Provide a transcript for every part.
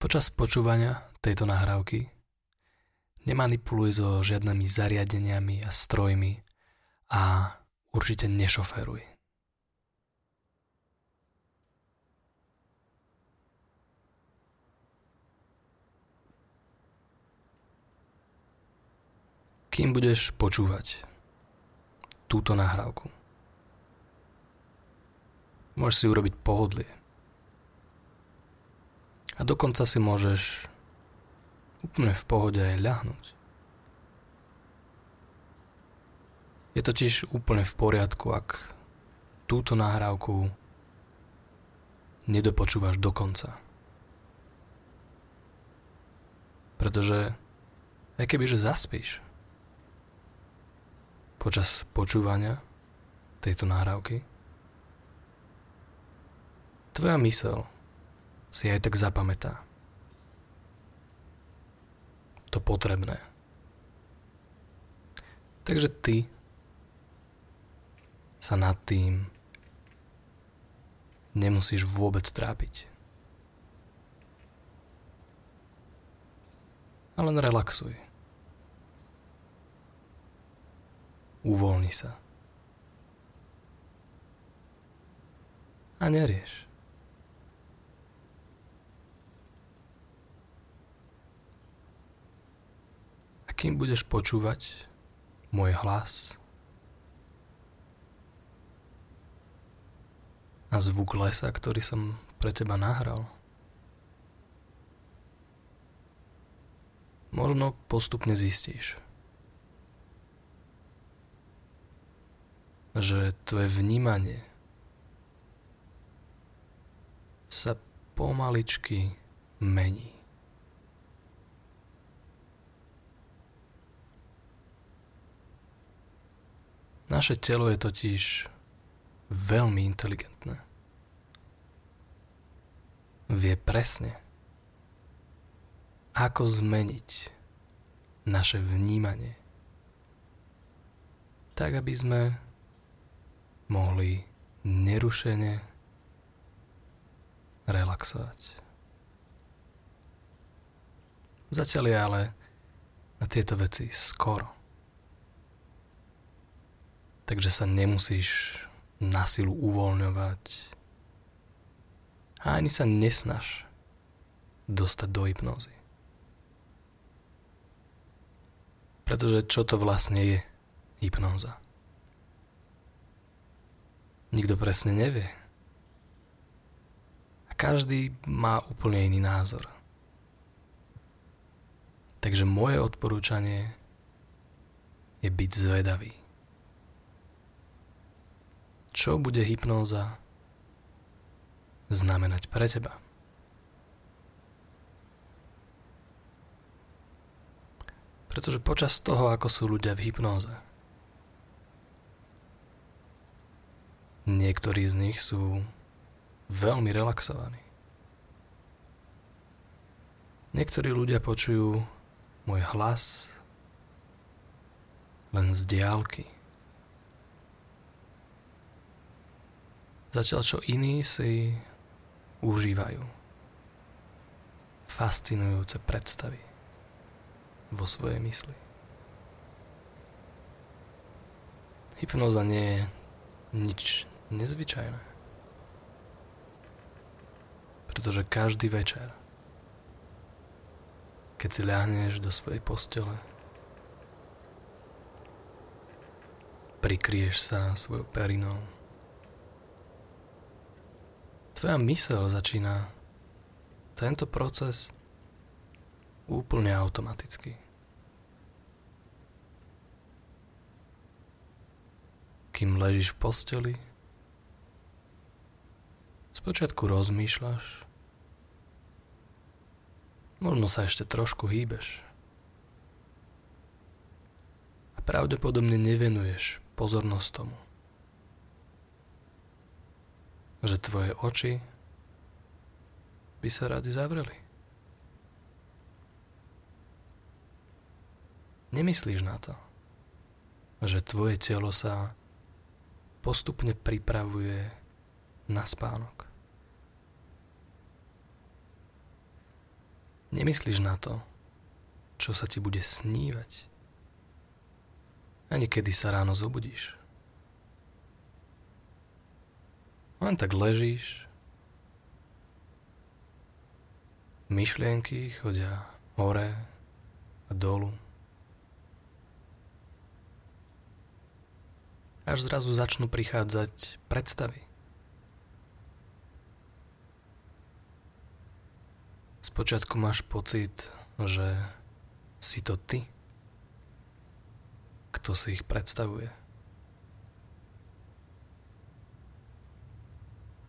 Počas počúvania tejto nahrávky nemanipuluj so žiadnymi zariadeniami a strojmi a určite nešoferuj. Kým budeš počúvať túto nahrávku, môžeš si urobiť pohodlie a dokonca si môžeš úplne v pohode aj ľahnúť. Je totiž úplne v poriadku, ak túto nahrávku nedopočúvaš do konca. Pretože aj keby, že zaspíš počas počúvania tejto nahrávky, tvoja mysel si aj tak zapamätá. To potrebné. Takže ty sa nad tým nemusíš vôbec trápiť. A len relaxuj. Uvoľni sa. A nerieš. Kým budeš počúvať môj hlas a zvuk lesa, ktorý som pre teba nahral. Možno postupne zistíš, že tvoje vnímanie sa pomaličky mení. Naše telo je totiž veľmi inteligentné. Vie presne, ako zmeniť naše vnímanie, tak aby sme mohli nerušene relaxovať. Zatiaľ je ale na tieto veci skoro takže sa nemusíš na silu uvoľňovať a ani sa nesnaž dostať do hypnózy. Pretože čo to vlastne je hypnóza? Nikto presne nevie. A každý má úplne iný názor. Takže moje odporúčanie je byť zvedavý čo bude hypnóza znamenať pre teba. Pretože počas toho, ako sú ľudia v hypnóze, niektorí z nich sú veľmi relaxovaní. Niektorí ľudia počujú môj hlas len z diálky. Zatiaľ čo iní si užívajú fascinujúce predstavy vo svojej mysli. Hypnoza nie je nič nezvyčajné. Pretože každý večer, keď si ľahneš do svojej postele, prikrieš sa svojou perinou, tvoja mysel začína tento proces úplne automaticky. Kým ležíš v posteli, spočiatku rozmýšľaš, možno sa ešte trošku hýbeš a pravdepodobne nevenuješ pozornosť tomu že tvoje oči by sa rady zavreli. Nemyslíš na to, že tvoje telo sa postupne pripravuje na spánok. Nemyslíš na to, čo sa ti bude snívať. Ani kedy sa ráno zobudíš. Len tak ležíš. Myšlienky chodia hore a dolu. Až zrazu začnú prichádzať predstavy. Spočiatku máš pocit, že si to ty, kto si ich predstavuje.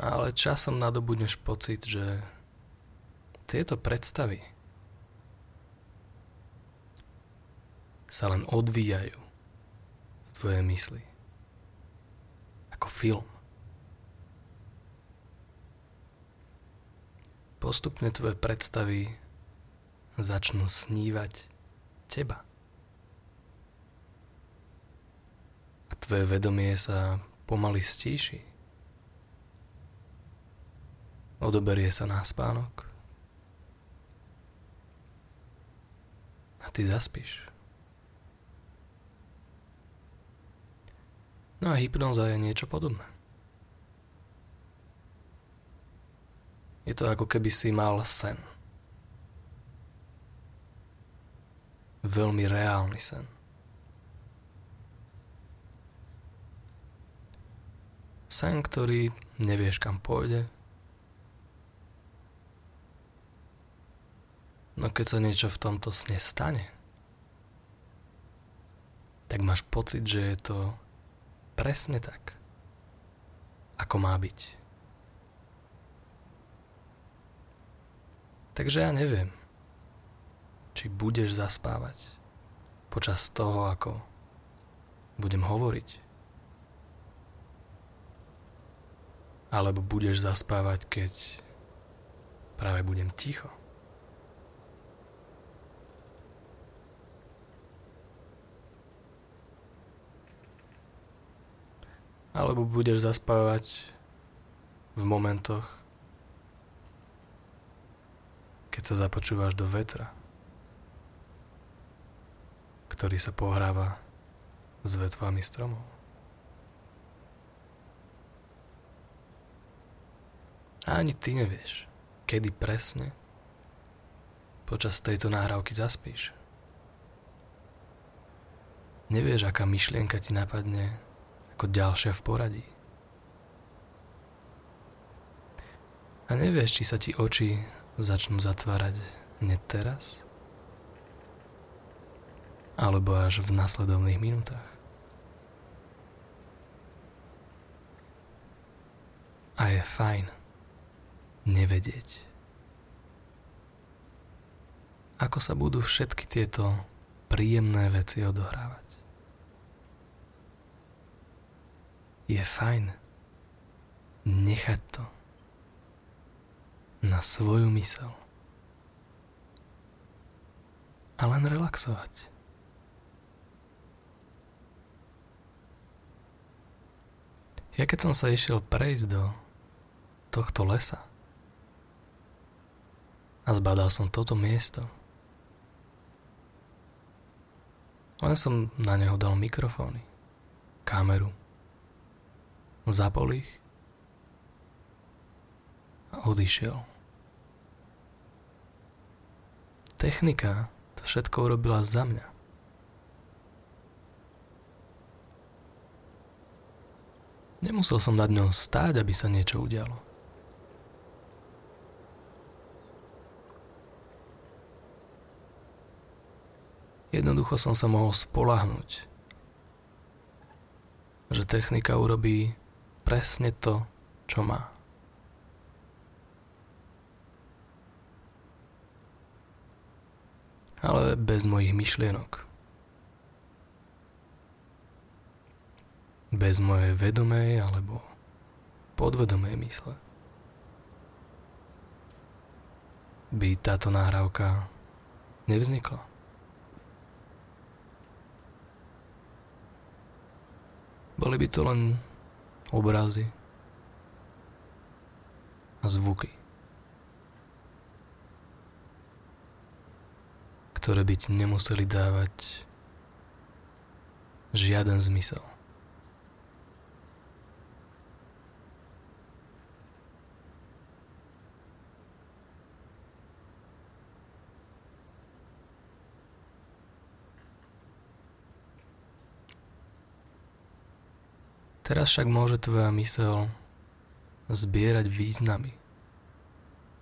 Ale časom nadobudneš pocit, že tieto predstavy sa len odvíjajú v tvojej mysli. Ako film. Postupne tvoje predstavy začnú snívať teba. A tvoje vedomie sa pomaly stíši. Odoberie sa na spánok. A ty zaspíš. No a hypnoza je niečo podobné. Je to ako keby si mal sen. Veľmi reálny sen. Sen, ktorý nevieš kam pôjde. No keď sa niečo v tomto sne stane, tak máš pocit, že je to presne tak, ako má byť. Takže ja neviem, či budeš zaspávať počas toho, ako budem hovoriť. Alebo budeš zaspávať, keď práve budem ticho. Alebo budeš zaspávať v momentoch, keď sa započúvaš do vetra, ktorý sa pohráva s vetvami stromov. A ani ty nevieš, kedy presne počas tejto nahrávky zaspíš. Nevieš, aká myšlienka ti napadne ako ďalšia v poradí. A nevieš, či sa ti oči začnú zatvárať hneď teraz? Alebo až v nasledovných minútach? A je fajn nevedieť. Ako sa budú všetky tieto príjemné veci odohrávať. Je fajn nechať to na svoju mysel. A len relaxovať. Ja keď som sa išiel prejsť do tohto lesa a zbadal som toto miesto, len som na neho dal mikrofóny, kameru, zapol ich a odišiel. Technika to všetko urobila za mňa. Nemusel som nad ňou stáť, aby sa niečo udialo. Jednoducho som sa mohol spolahnúť, že technika urobí presne to, čo má. ale bez mojich myšlienok. Bez mojej vedomej alebo podvedomej mysle. By táto nahrávka nevznikla. Boli by to len obrazy a zvuky. ktoré by ti nemuseli dávať žiaden zmysel. Teraz však môže tvoja mysel zbierať významy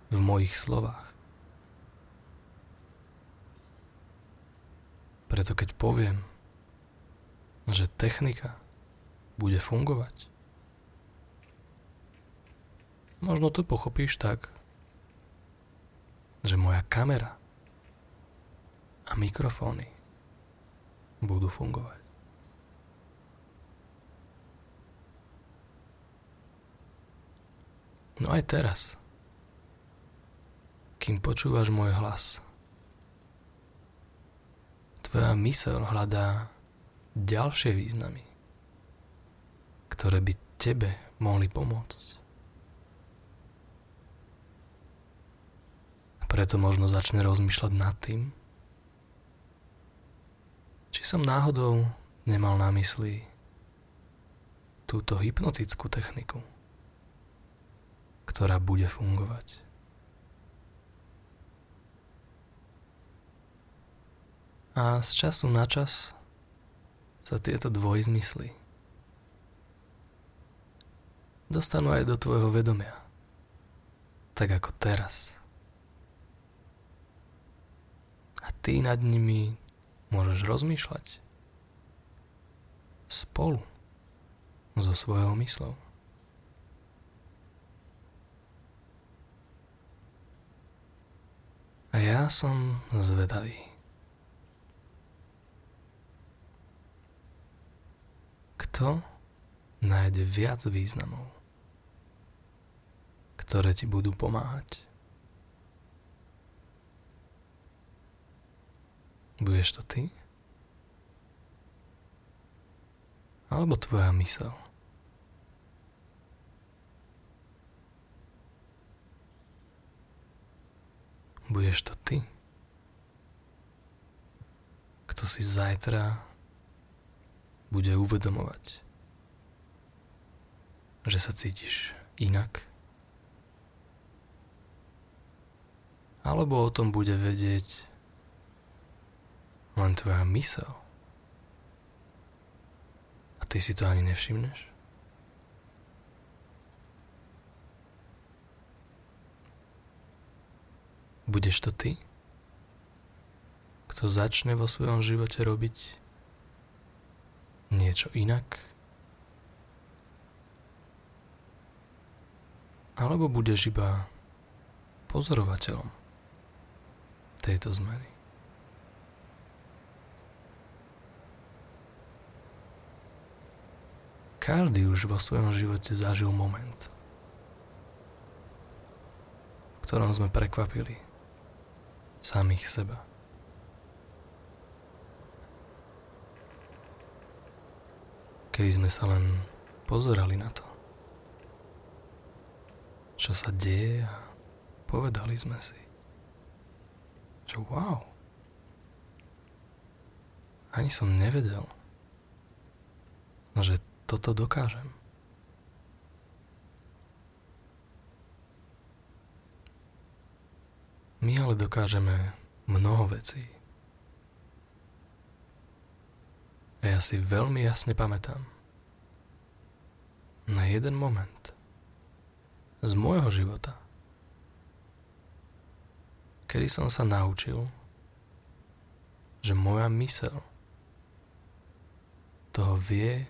v mojich slovách. Preto keď poviem, že technika bude fungovať, možno to pochopíš tak, že moja kamera a mikrofóny budú fungovať. No aj teraz, kým počúvaš môj hlas, tvoja mysel hľadá ďalšie významy, ktoré by tebe mohli pomôcť. Preto možno začne rozmýšľať nad tým, či som náhodou nemal na mysli túto hypnotickú techniku ktorá bude fungovať. A z času na čas sa tieto dvojzmysly dostanú aj do tvojho vedomia, tak ako teraz. A ty nad nimi môžeš rozmýšľať spolu so svojou myslou. A ja som zvedavý. Kto nájde viac významov, ktoré ti budú pomáhať? Budeš to ty? Alebo tvoja mysel? Budeš to ty? Kto si zajtra bude uvedomovať, že sa cítiš inak? Alebo o tom bude vedieť len tvoja mysel? A ty si to ani nevšimneš? Budeš to ty? Kto začne vo svojom živote robiť niečo inak? Alebo budeš iba pozorovateľom tejto zmeny? Každý už vo svojom živote zažil moment, v ktorom sme prekvapili samých seba. Kedy sme sa len pozerali na to, čo sa deje a povedali sme si, že wow, ani som nevedel, že toto dokážem. My ale dokážeme mnoho vecí. A ja si veľmi jasne pamätám na jeden moment z môjho života, kedy som sa naučil, že moja mysel toho vie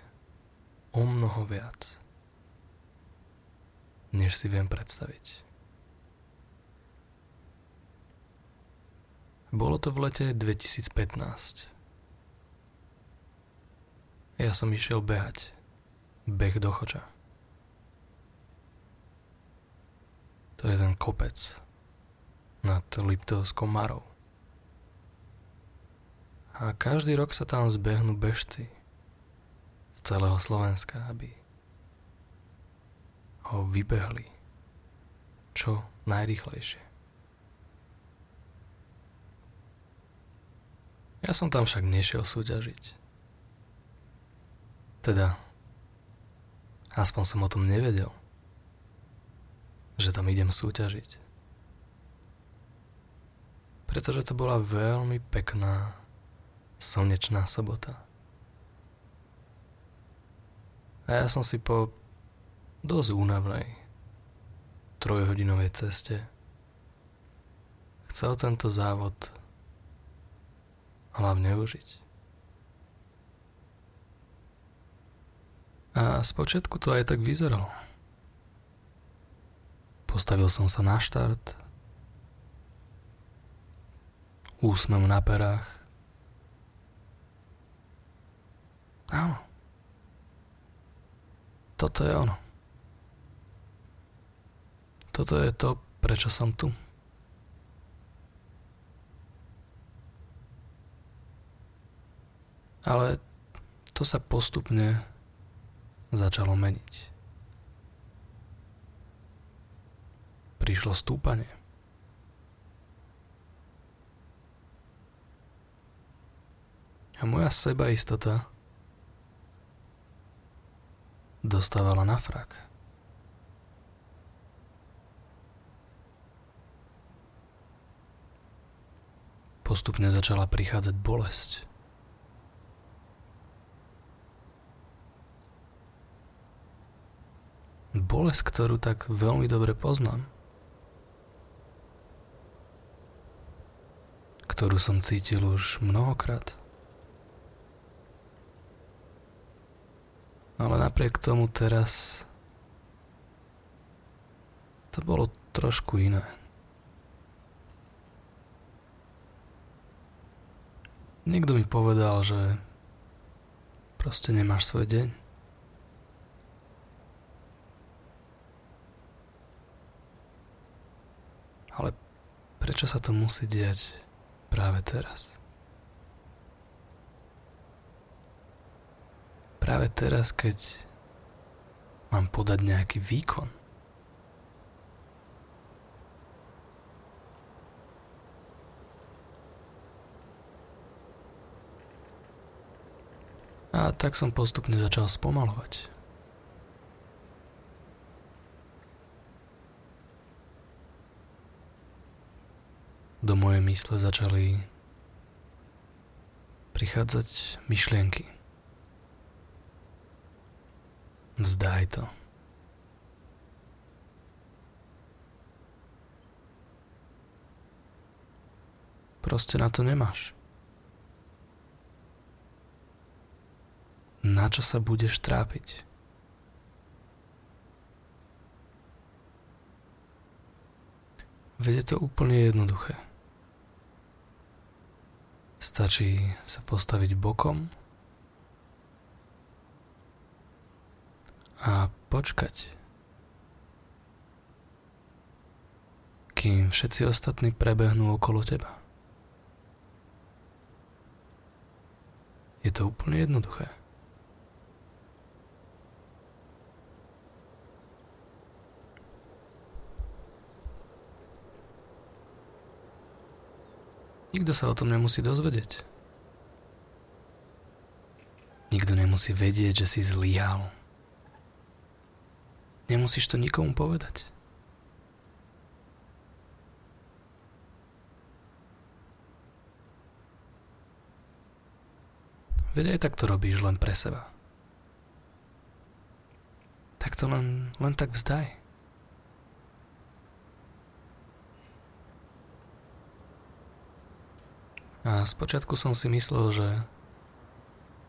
o mnoho viac, než si viem predstaviť. Bolo to v lete 2015. Ja som išiel behať. Beh do choča. To je ten kopec nad Liptovskou Marou. A každý rok sa tam zbehnú bežci z celého Slovenska, aby ho vybehli čo najrychlejšie. Ja som tam však nešiel súťažiť. Teda, aspoň som o tom nevedel, že tam idem súťažiť. Pretože to bola veľmi pekná, slnečná sobota. A ja som si po dosť únavnej trojhodinovej ceste chcel tento závod hlavne užiť. A spočiatku to aj tak vyzeralo. Postavil som sa na štart, úsmev na perách. Áno, toto je ono. Toto je to, prečo som tu. Ale to sa postupne začalo meniť. Prišlo stúpanie. A moja sebaistota dostávala na frak. Postupne začala prichádzať bolesť. Bolesť, ktorú tak veľmi dobre poznám. Ktorú som cítil už mnohokrát. Ale napriek tomu teraz to bolo trošku iné. Niekto mi povedal, že proste nemáš svoj deň. Ale prečo sa to musí diať práve teraz? práve teraz, keď mám podať nejaký výkon. A tak som postupne začal spomalovať. Do mojej mysle začali prichádzať myšlienky. Vzdaj to. Proste na to nemáš. Na čo sa budeš trápiť? Veď to úplne jednoduché. Stačí sa postaviť bokom a počkať. Kým všetci ostatní prebehnú okolo teba. Je to úplne jednoduché. Nikto sa o tom nemusí dozvedieť. Nikto nemusí vedieť, že si zlyhal. Nemusíš to nikomu povedať. Veď aj tak to robíš len pre seba. Tak to len, len tak vzdaj. A spočiatku som si myslel, že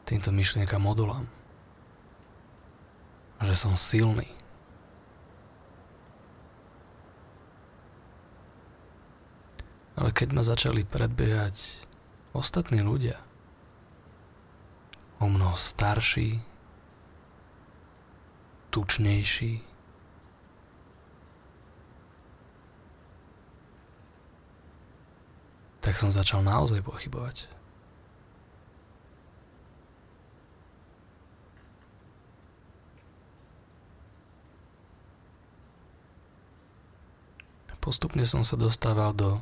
týmto myšlienkam odolám. Že som silný. Ale keď ma začali predbiehať ostatní ľudia, o mnoho starší, tučnejší, tak som začal naozaj pochybovať. Postupne som sa dostával do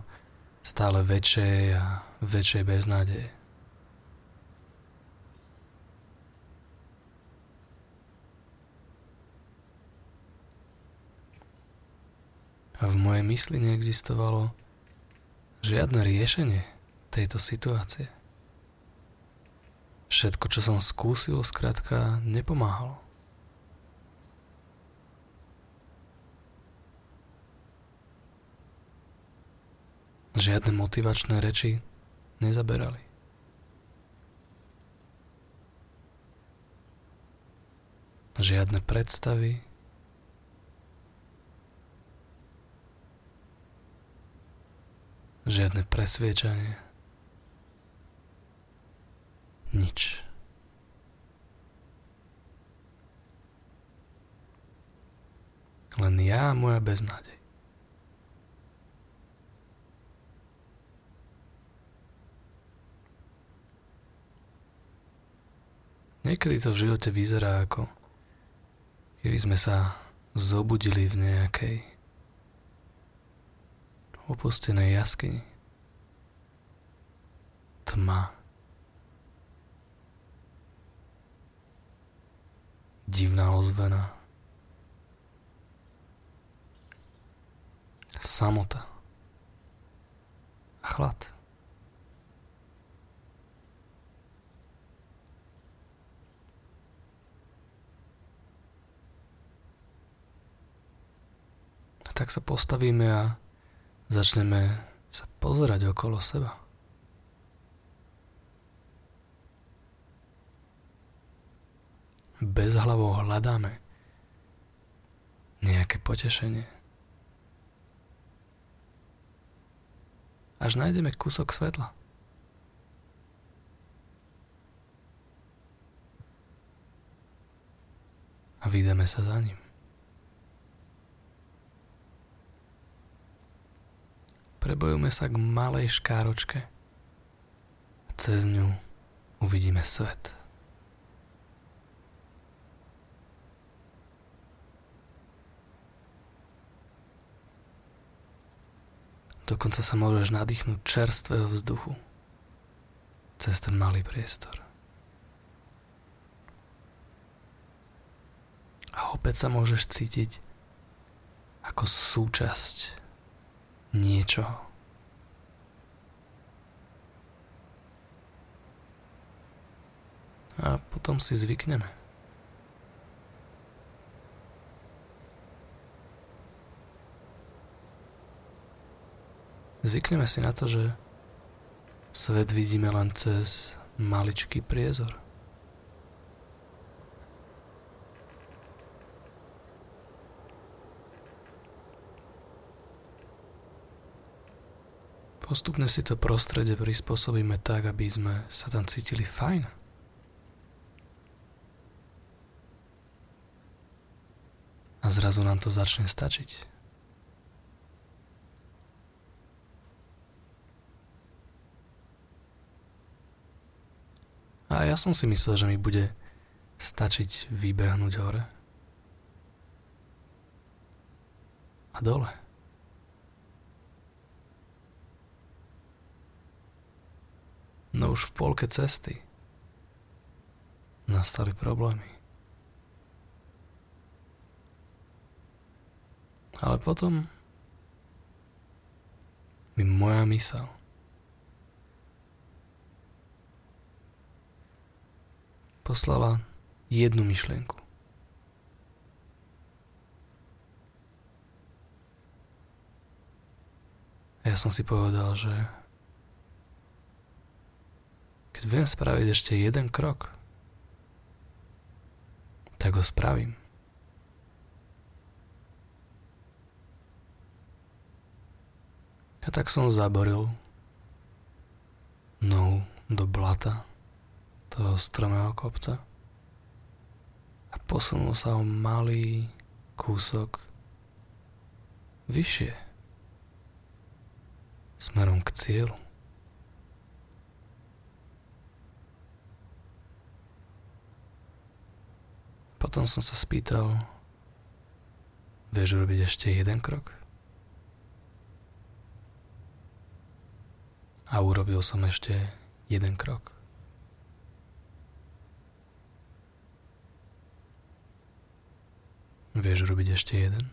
stále väčšej a väčšej beznádeje. V mojej mysli neexistovalo žiadne riešenie tejto situácie. Všetko, čo som skúsil, skrátka nepomáhalo. Žiadne motivačné reči nezaberali. Žiadne predstavy, žiadne presviečanie. Nič. Len ja a moja beznádej. Niekedy to v živote vyzerá ako keby sme sa zobudili v nejakej opustenej jaskyni. Tma. Divná ozvena. Samota. A chlad. tak sa postavíme a začneme sa pozerať okolo seba. Bez hlavou hľadáme nejaké potešenie. Až nájdeme kúsok svetla. A vydáme sa za ním. Prebojujme sa k malej škáročke. Cez ňu uvidíme svet. Dokonca sa môžeš nadýchnuť čerstvého vzduchu cez ten malý priestor. A opäť sa môžeš cítiť ako súčasť niečoho. A potom si zvykneme. Zvykneme si na to, že svet vidíme len cez maličký priezor. Postupne si to prostredie prispôsobíme tak, aby sme sa tam cítili fajn. A zrazu nám to začne stačiť. A ja som si myslel, že mi bude stačiť vybehnúť hore. A dole. No už v polke cesty nastali problémy. Ale potom mi moja mysel poslala jednu myšlienku. A ja som si povedal, že keď viem spraviť ešte jeden krok, tak ho spravím. A tak som zaboril nohu do blata toho stromého kopca a posunul sa o malý kúsok vyššie smerom k cieľu. Potom som sa spýtal, vieš urobiť ešte jeden krok? A urobil som ešte jeden krok. Vieš urobiť ešte jeden?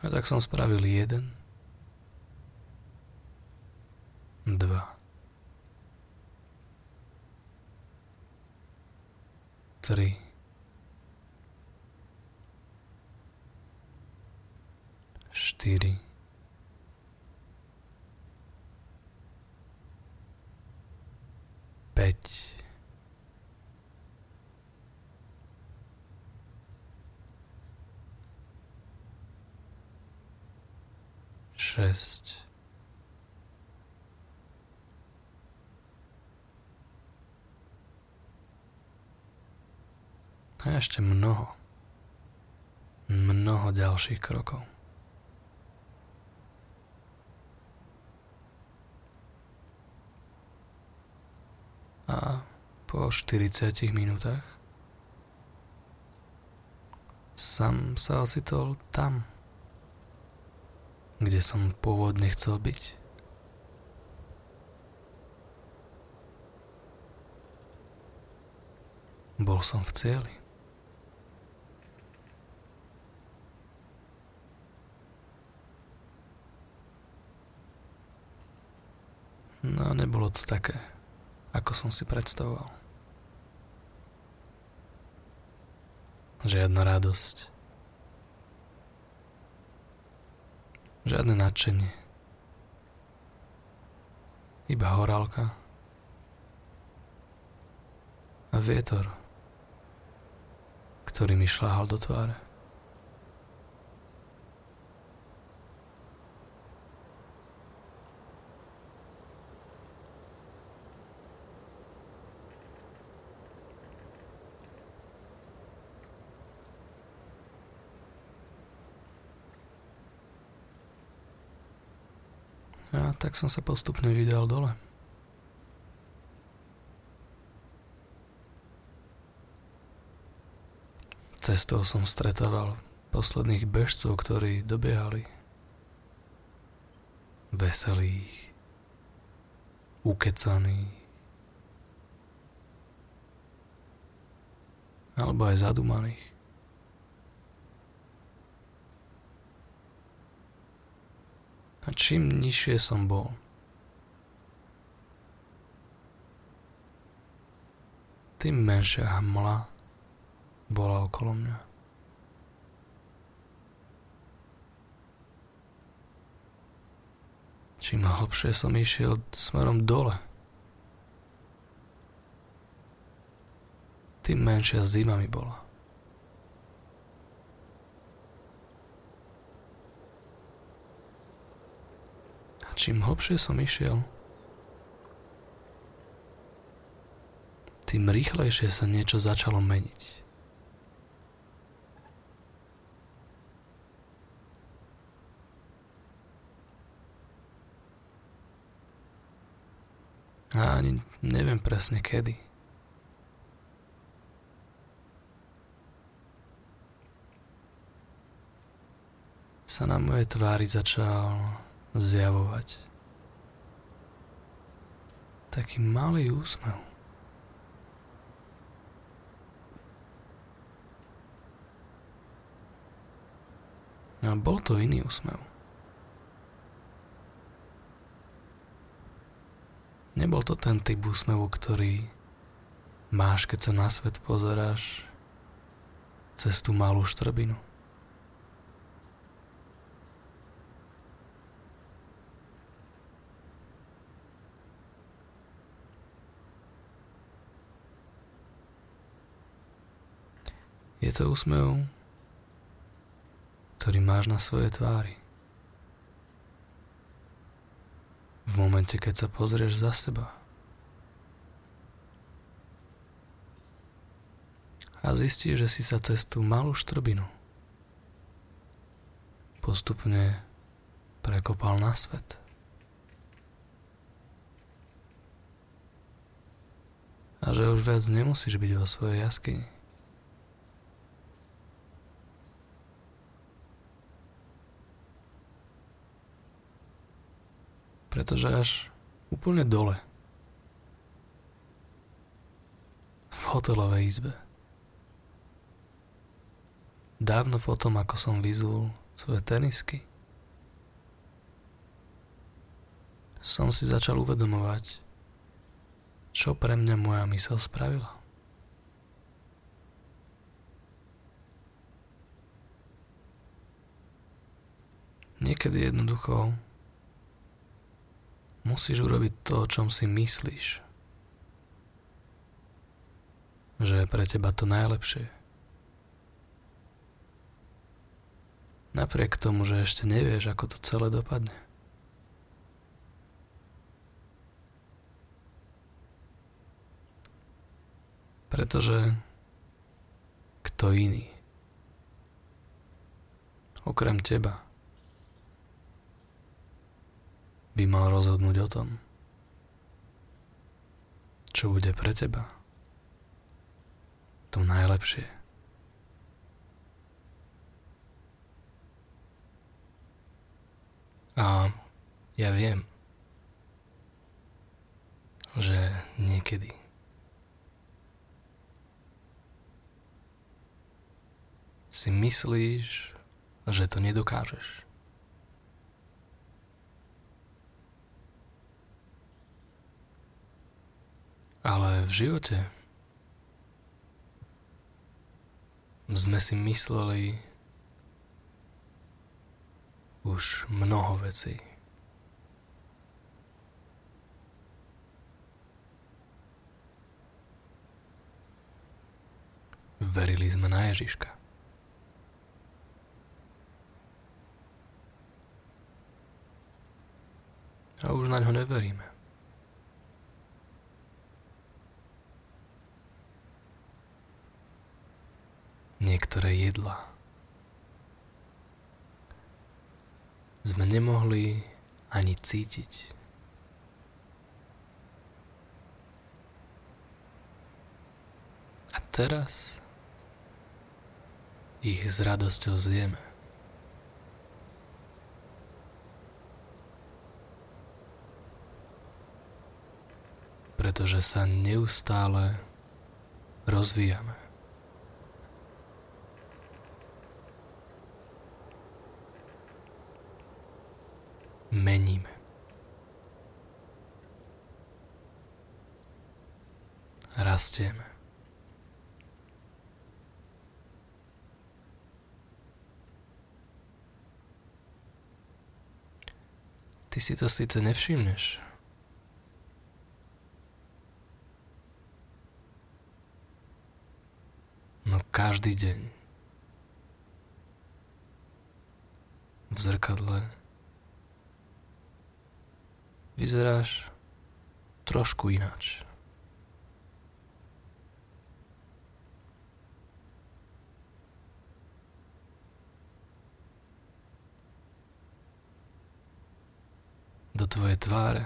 A tak som spravil jeden, dva, tri, štyri, päť, šesť, a ešte mnoho, mnoho ďalších krokov. A po 40 minútach sam sa ocitol tam, kde som pôvodne chcel byť. Bol som v cieli. No nebolo to také, ako som si predstavoval. Žiadna radosť. Žiadne nadšenie. Iba horálka. A vietor, ktorý mi šláhal do tváre. A tak som sa postupne vydal dole. Cestou som stretával posledných bežcov, ktorí dobiehali. Veselých, ukecaných, alebo aj zadumaných. A čím nižšie som bol, tým menšia hmla bola okolo mňa. Čím hlbšie som išiel smerom dole, tým menšia zima mi bola. Čím hlbšie som išiel, tým rýchlejšie sa niečo začalo meniť. A ani neviem presne kedy. Sa na mojej tvári začal zjavovať. Taký malý úsmev. A bol to iný úsmev. Nebol to ten typ úsmevu, ktorý máš, keď sa na svet pozeráš cez tú malú štrbinu. Je to úsmev, ktorý máš na svojej tvári. V momente, keď sa pozrieš za seba. A zistíš, že si sa cez malú štrbinu postupne prekopal na svet. A že už viac nemusíš byť vo svojej jaskyni. Pretože až úplne dole v hotelovej izbe dávno potom, ako som vyzul svoje tenisky. Som si začal uvedomovať, čo pre mňa moja mysel spravila. Niekedy jednoducho musíš urobiť to, o čom si myslíš, že je pre teba to najlepšie. Napriek tomu, že ešte nevieš, ako to celé dopadne. Pretože kto iný, okrem teba, by mal rozhodnúť o tom, čo bude pre teba to najlepšie. A ja viem, že niekedy si myslíš, že to nedokážeš. Ale v živote sme si mysleli už mnoho vecí. Verili sme na Ježiška. A už na ňo neveríme. Niektoré jedla. Sme nemohli ani cítiť. A teraz ich s radosťou zjeme. Pretože sa neustále rozvíjame. Meníme. Rastieme. Ty si to síce nevšimneš, no každý deň v zrkadle vyzeráš trošku ináč. Do tvojej tváre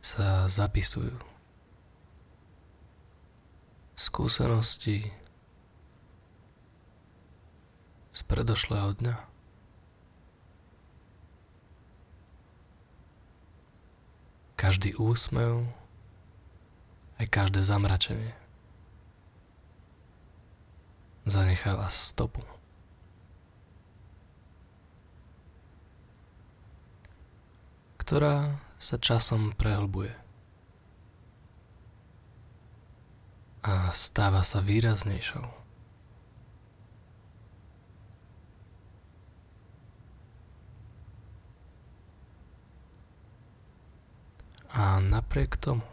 sa zapisujú skúsenosti z predošlého dňa. Každý úsmev, aj každé zamračenie zanecháva stopu. ktorá sa časom prehlbuje a stáva sa výraznejšou. A napriek tomu,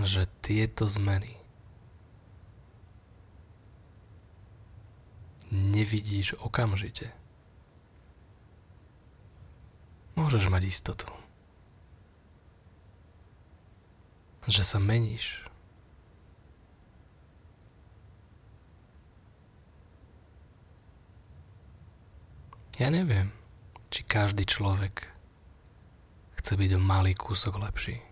že tieto zmeny nevidíš okamžite, môžeš mať istotu, že sa meníš. Ja neviem či každý človek chce byť o malý kúsok lepší.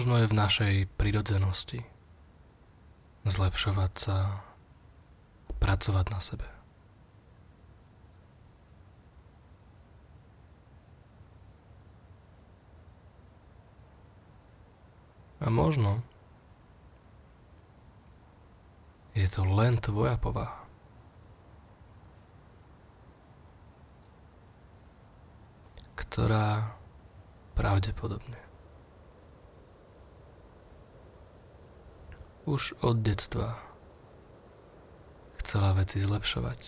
Možno je v našej prirodzenosti zlepšovať sa, pracovať na sebe. A možno je to len tvoja povaha. ktorá pravdepodobne už od detstva chcela veci zlepšovať.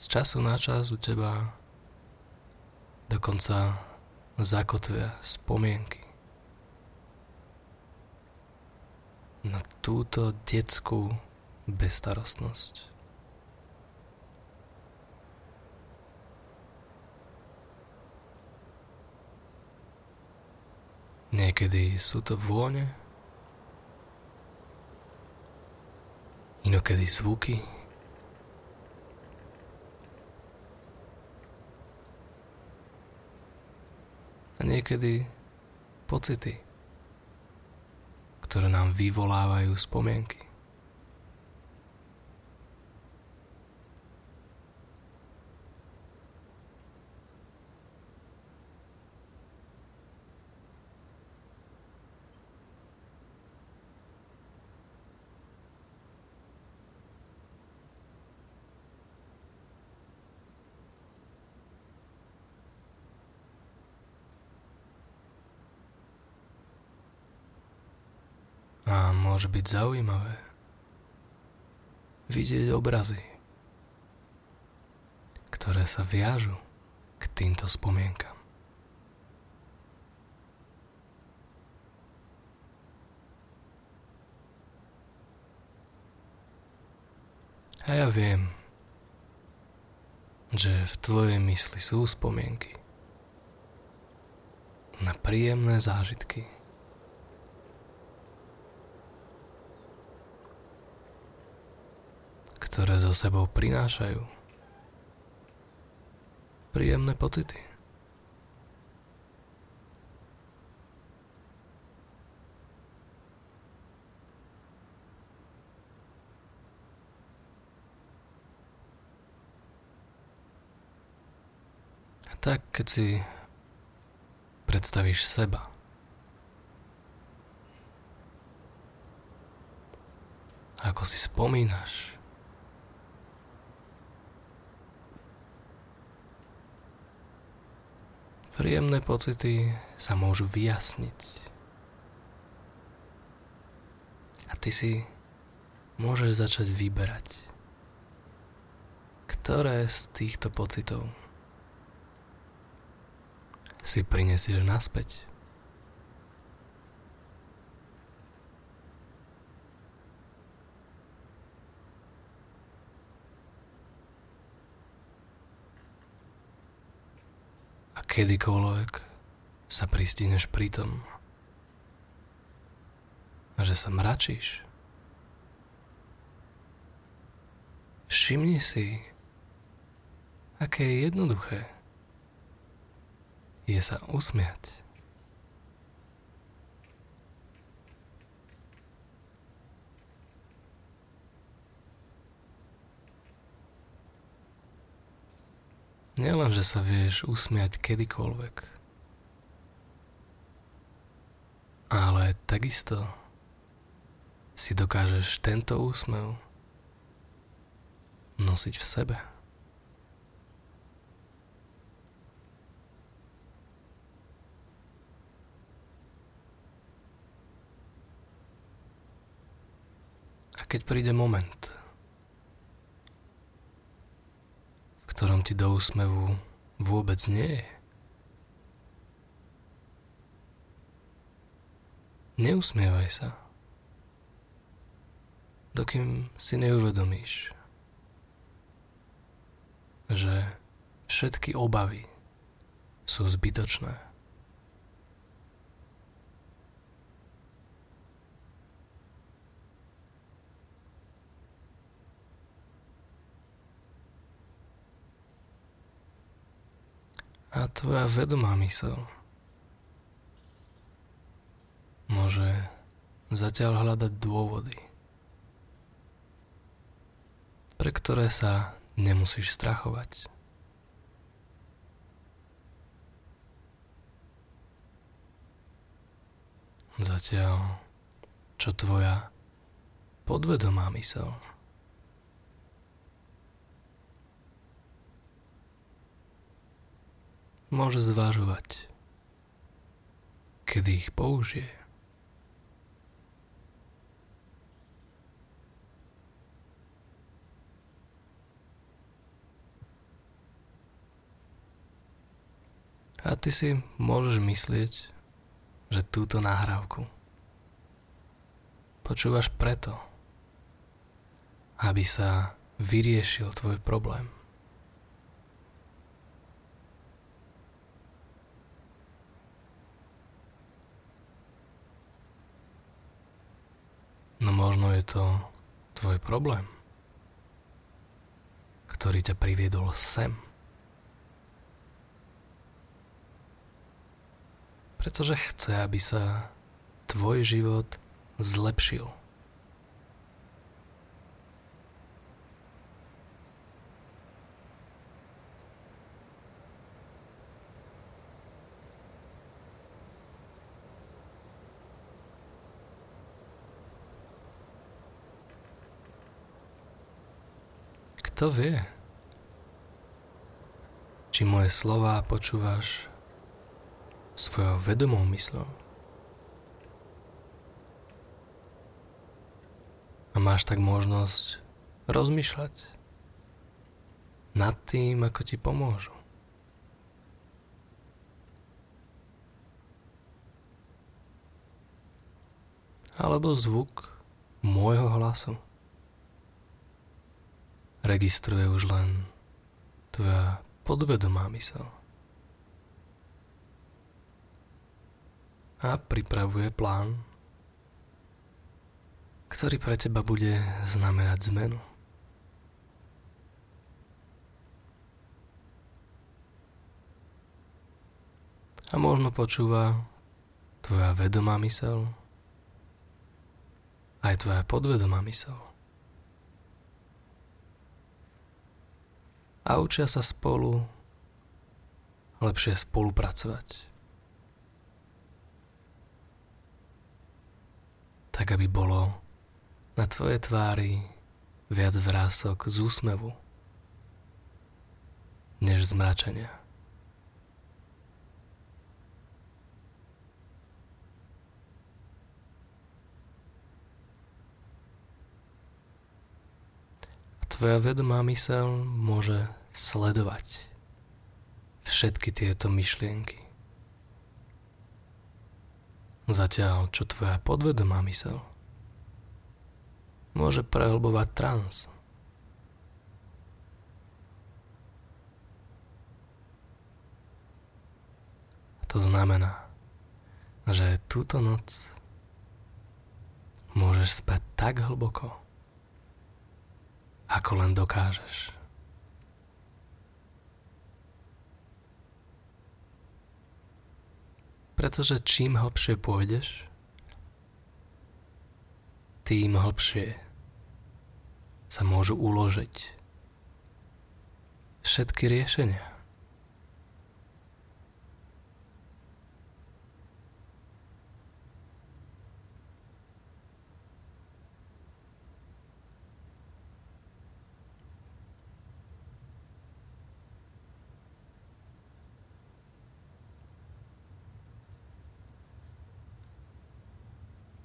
Z času na čas u teba dokonca zakotvia spomienky na túto detskú bezstarostnosť. Niekedy sú to vône, inokedy zvuky, a niekedy pocity, ktoré nám vyvolávajú spomienky. A môže byť zaujímavé vidieť obrazy, ktoré sa viažu k týmto spomienkam. A ja viem, že v tvojej mysli sú spomienky na príjemné zážitky. Ktoré so sebou prinášajú. Príjemné pocity. Tak, keď si predstavíš seba, ako si spomínaš Príjemné pocity sa môžu vyjasniť. A ty si môžeš začať vyberať, ktoré z týchto pocitov si prinesieš naspäť. Kedykoľvek sa pristihneš pri tom, že sa mračíš. Všimni si, aké je jednoduché je sa usmiať. Nielen, že sa vieš usmiať kedykoľvek, ale takisto si dokážeš tento úsmev nosiť v sebe. A keď príde moment, ktorom ti do úsmevu vôbec nie je. Neusmievaj sa, dokým si neuvedomíš, že všetky obavy sú zbytočné. Tvoja vedomá mysel môže zatiaľ hľadať dôvody, pre ktoré sa nemusíš strachovať. Zatiaľ, čo tvoja podvedomá mysel môže zvažovať, kedy ich použije. A ty si môžeš myslieť, že túto nahrávku počúvaš preto, aby sa vyriešil tvoj problém. No možno je to tvoj problém, ktorý ťa priviedol sem. pretože chce, aby sa tvoj život zlepšil. Kto vie, či moje slova počúvaš svojou vedomou myslou. A máš tak možnosť rozmýšľať nad tým, ako ti pomôžu. Alebo zvuk môjho hlasu registruje už len tvoja podvedomá mysel. a pripravuje plán, ktorý pre teba bude znamenať zmenu. A možno počúva tvoja vedomá mysel, aj tvoja podvedomá mysel. A učia sa spolu lepšie spolupracovať. tak aby bolo na tvojej tvári viac vrások z úsmevu, než zmračenia. A tvoja vedomá mysel môže sledovať všetky tieto myšlienky. Zatiaľ, čo tvoja podvedomá mysel môže prehlbovať trans. To znamená, že túto noc môžeš spať tak hlboko, ako len dokážeš. Pretože čím hlbšie pôjdeš, tým hlbšie sa môžu uložiť všetky riešenia.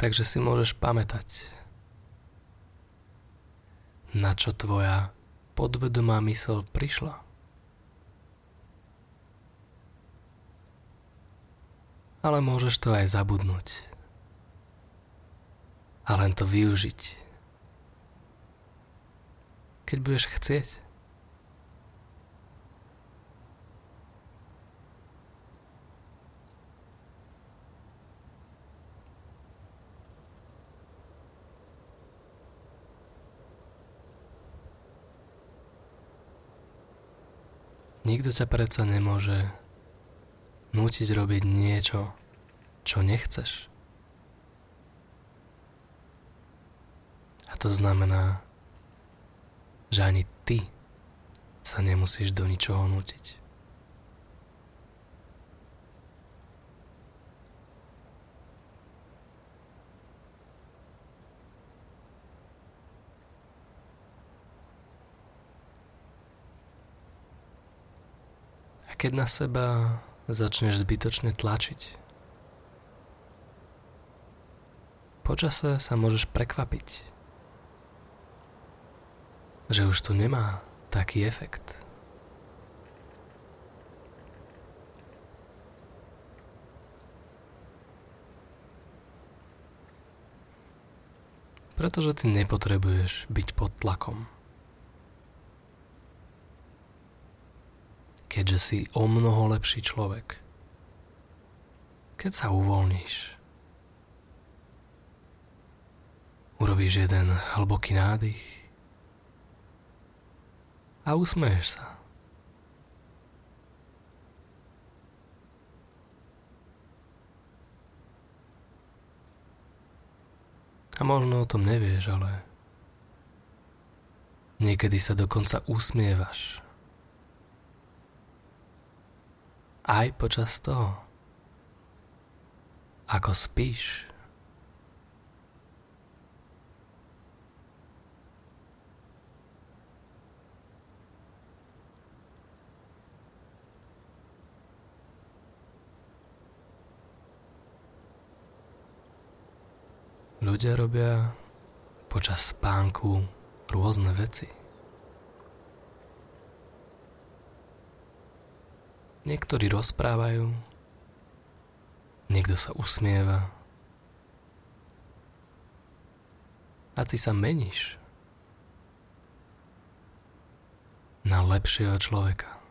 Takže si môžeš pamätať, na čo tvoja podvedomá mysel prišla. Ale môžeš to aj zabudnúť. A len to využiť. Keď budeš chcieť. Nikto ťa predsa nemôže nútiť robiť niečo, čo nechceš. A to znamená, že ani ty sa nemusíš do ničoho nútiť. A keď na seba začneš zbytočne tlačiť, počase sa môžeš prekvapiť že už to nemá taký efekt. Pretože ty nepotrebuješ byť pod tlakom. Keďže si o mnoho lepší človek. Keď sa uvoľníš, urobíš jeden hlboký nádych a usmeješ sa. A možno o tom nevieš, ale niekedy sa dokonca usmievaš. Aj počas toho, ako spíš. Ľudia robia počas spánku rôzne veci. Niektorí rozprávajú, niekto sa usmieva a ty sa meníš na lepšieho človeka,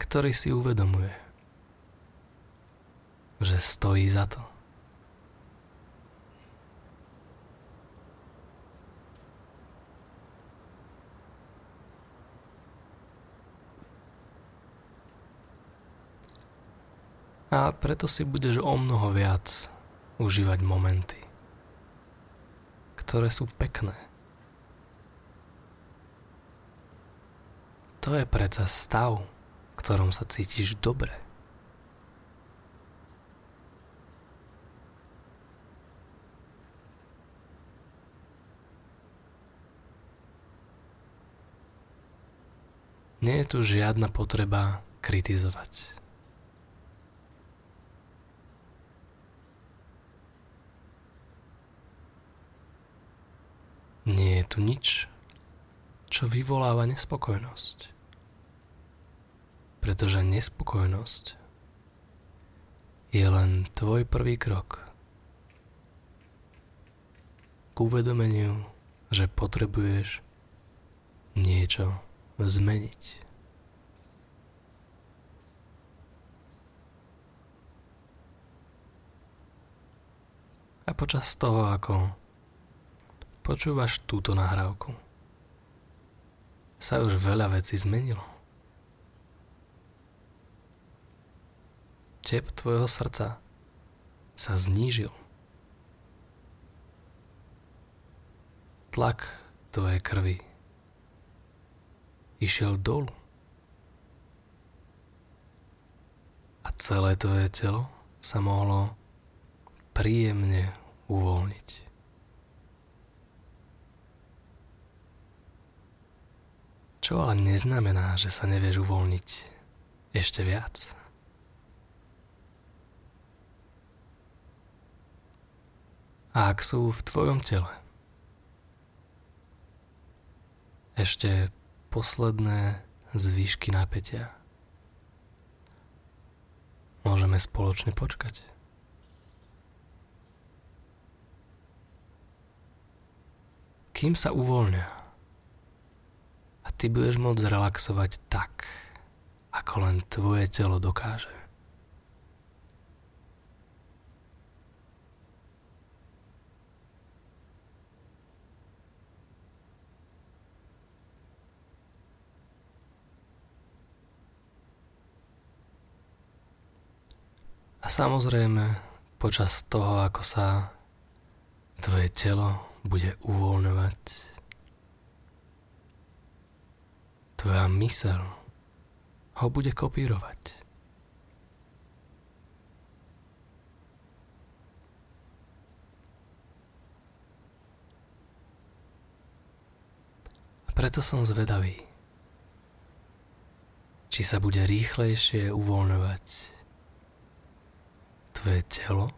ktorý si uvedomuje, že stojí za to. A preto si budeš o mnoho viac užívať momenty, ktoré sú pekné. To je predsa stav, v ktorom sa cítiš dobre. Nie je tu žiadna potreba kritizovať. Nie je tu nič, čo vyvoláva nespokojnosť. Pretože nespokojnosť je len tvoj prvý krok k uvedomeniu, že potrebuješ niečo zmeniť. A počas toho, ako počúvaš túto nahrávku, sa už veľa vecí zmenilo. Tep tvojho srdca sa znížil. Tlak tvojej krvi išiel dolu. A celé tvoje telo sa mohlo príjemne uvoľniť. Čo ale neznamená, že sa nevieš uvoľniť ešte viac. A ak sú v tvojom tele ešte posledné zvýšky napätia. Môžeme spoločne počkať. Kým sa uvoľnia a ty budeš môcť zrelaxovať tak, ako len tvoje telo dokáže. A samozrejme, počas toho, ako sa tvoje telo bude uvoľňovať, tvoja mysel ho bude kopírovať. Preto som zvedavý, či sa bude rýchlejšie uvoľňovať tvoje telo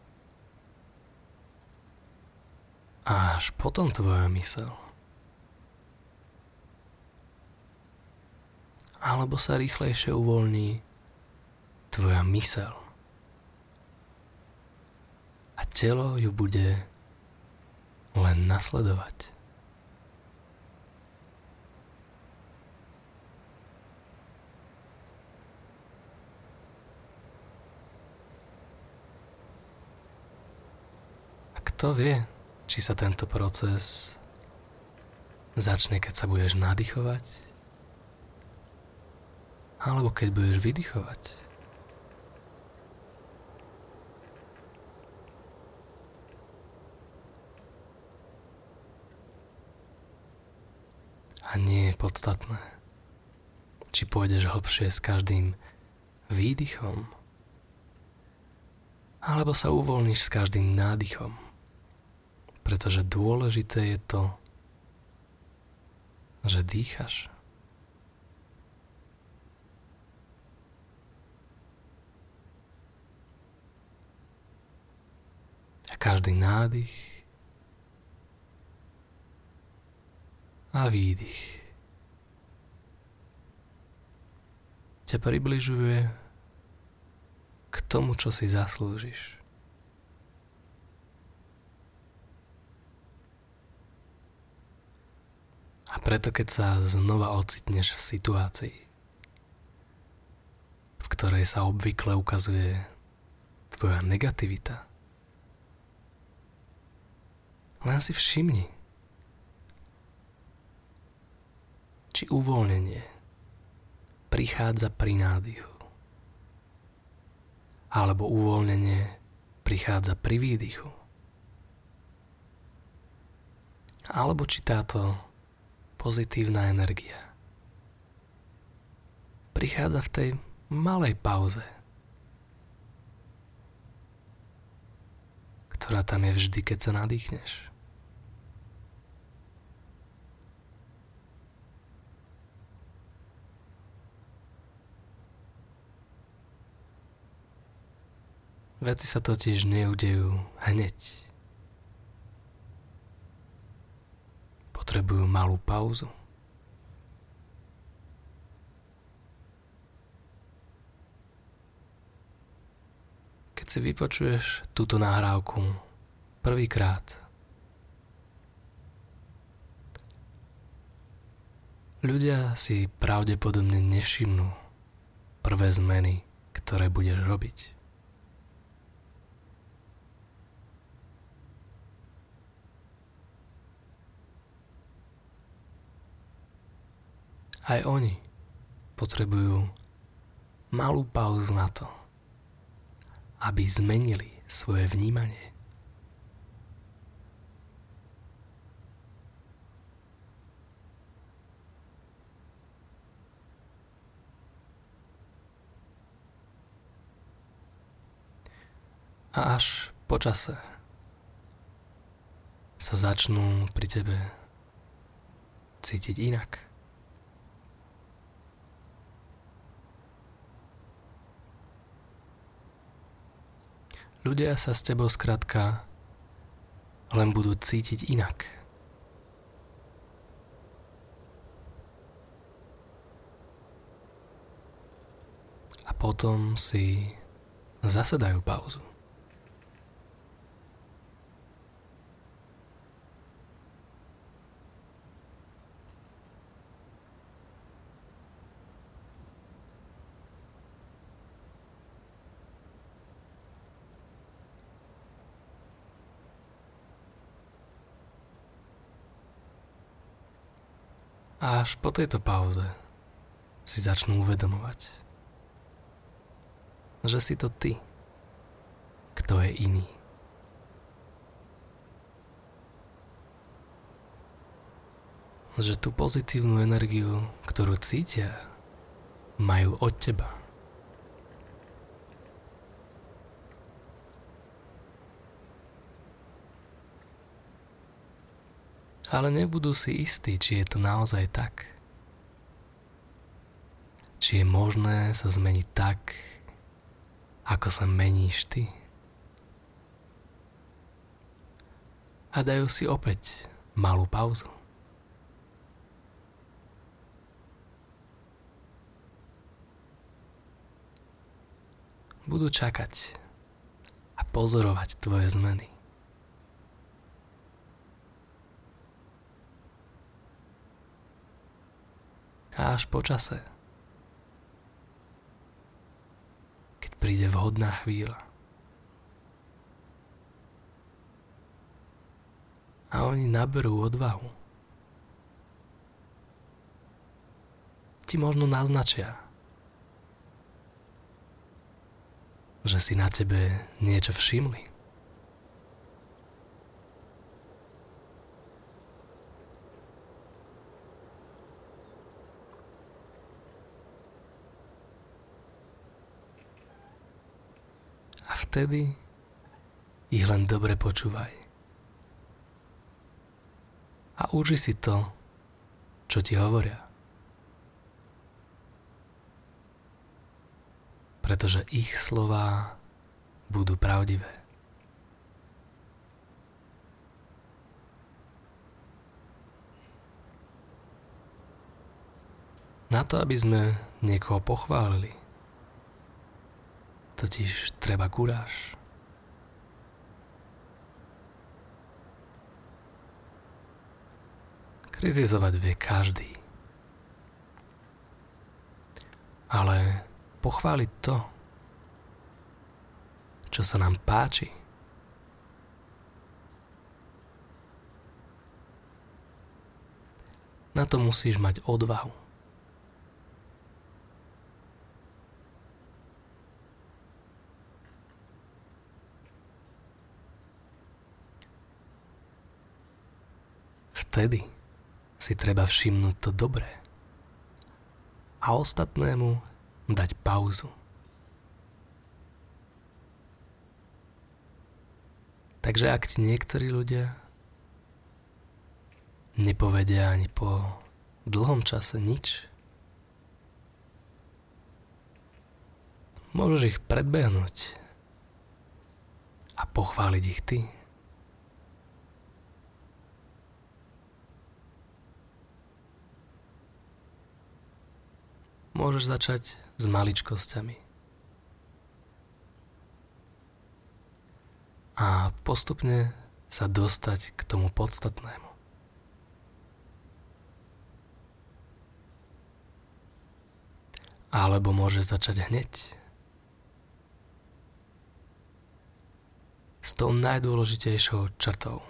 a až potom tvoja mysel. Alebo sa rýchlejšie uvoľní tvoja mysel a telo ju bude len nasledovať. Kto vie, či sa tento proces začne, keď sa budeš nadýchovať, alebo keď budeš vydychovať. A nie je podstatné, či pôjdeš hlbšie s každým výdychom, alebo sa uvoľníš s každým nádychom pretože dôležité je to, že dýchaš. A každý nádych a výdych ťa približuje k tomu, čo si zaslúžiš. A preto keď sa znova ocitneš v situácii, v ktorej sa obvykle ukazuje tvoja negativita, len si všimni, či uvoľnenie prichádza pri nádychu, alebo uvoľnenie prichádza pri výdychu, alebo či táto pozitívna energia. Prichádza v tej malej pauze, ktorá tam je vždy, keď sa nadýchneš. Veci sa totiž neudejú hneď. potrebujú malú pauzu. Keď si vypočuješ túto nahrávku prvýkrát, ľudia si pravdepodobne nevšimnú prvé zmeny, ktoré budeš robiť. Aj oni potrebujú malú pauzu na to, aby zmenili svoje vnímanie. A až po čase sa začnú pri tebe cítiť inak. Ľudia sa s tebou skrátka len budú cítiť inak. A potom si zase dajú pauzu. A až po tejto pauze si začnú uvedomovať, že si to ty, kto je iný. Že tú pozitívnu energiu, ktorú cítia, majú od teba. Ale nebudú si istí, či je to naozaj tak. Či je možné sa zmeniť tak, ako sa meníš ty. A dajú si opäť malú pauzu. Budú čakať a pozorovať tvoje zmeny. A až po čase, keď príde vhodná chvíľa, a oni naberú odvahu. Ti možno naznačia, že si na tebe niečo všimli. A vtedy ich len dobre počúvaj a uži si to, čo ti hovoria. Pretože ich slová budú pravdivé. Na to, aby sme niekoho pochválili, totiž treba kuráž. Kritizovať vie každý. Ale pochváliť to, čo sa nám páči, na to musíš mať odvahu. Vtedy si treba všimnúť to dobré a ostatnému dať pauzu. Takže ak ti niektorí ľudia nepovedia ani po dlhom čase nič, môžeš ich predbehnúť a pochváliť ich ty. Môžeš začať s maličkosťami. A postupne sa dostať k tomu podstatnému. Alebo môžeš začať hneď s tou najdôležitejšou črtou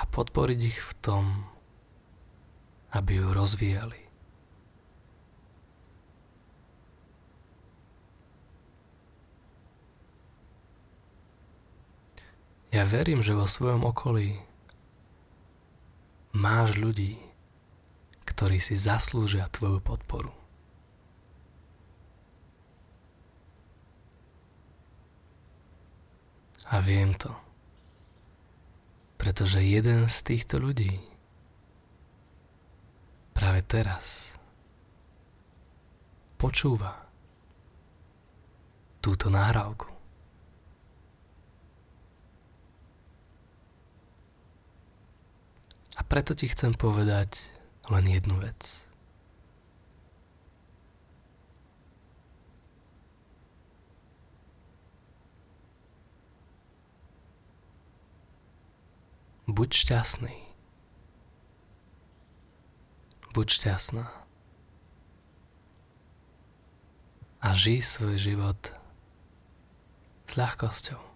a podporiť ich v tom, aby ju rozvíjali. Ja verím, že vo svojom okolí máš ľudí, ktorí si zaslúžia tvoju podporu. A viem to, pretože jeden z týchto ľudí práve teraz počúva túto nahrávku. A preto ti chcem povedať len jednu vec. Buď šťastný buď šťastná. A žij svoj život s ľahkosťou.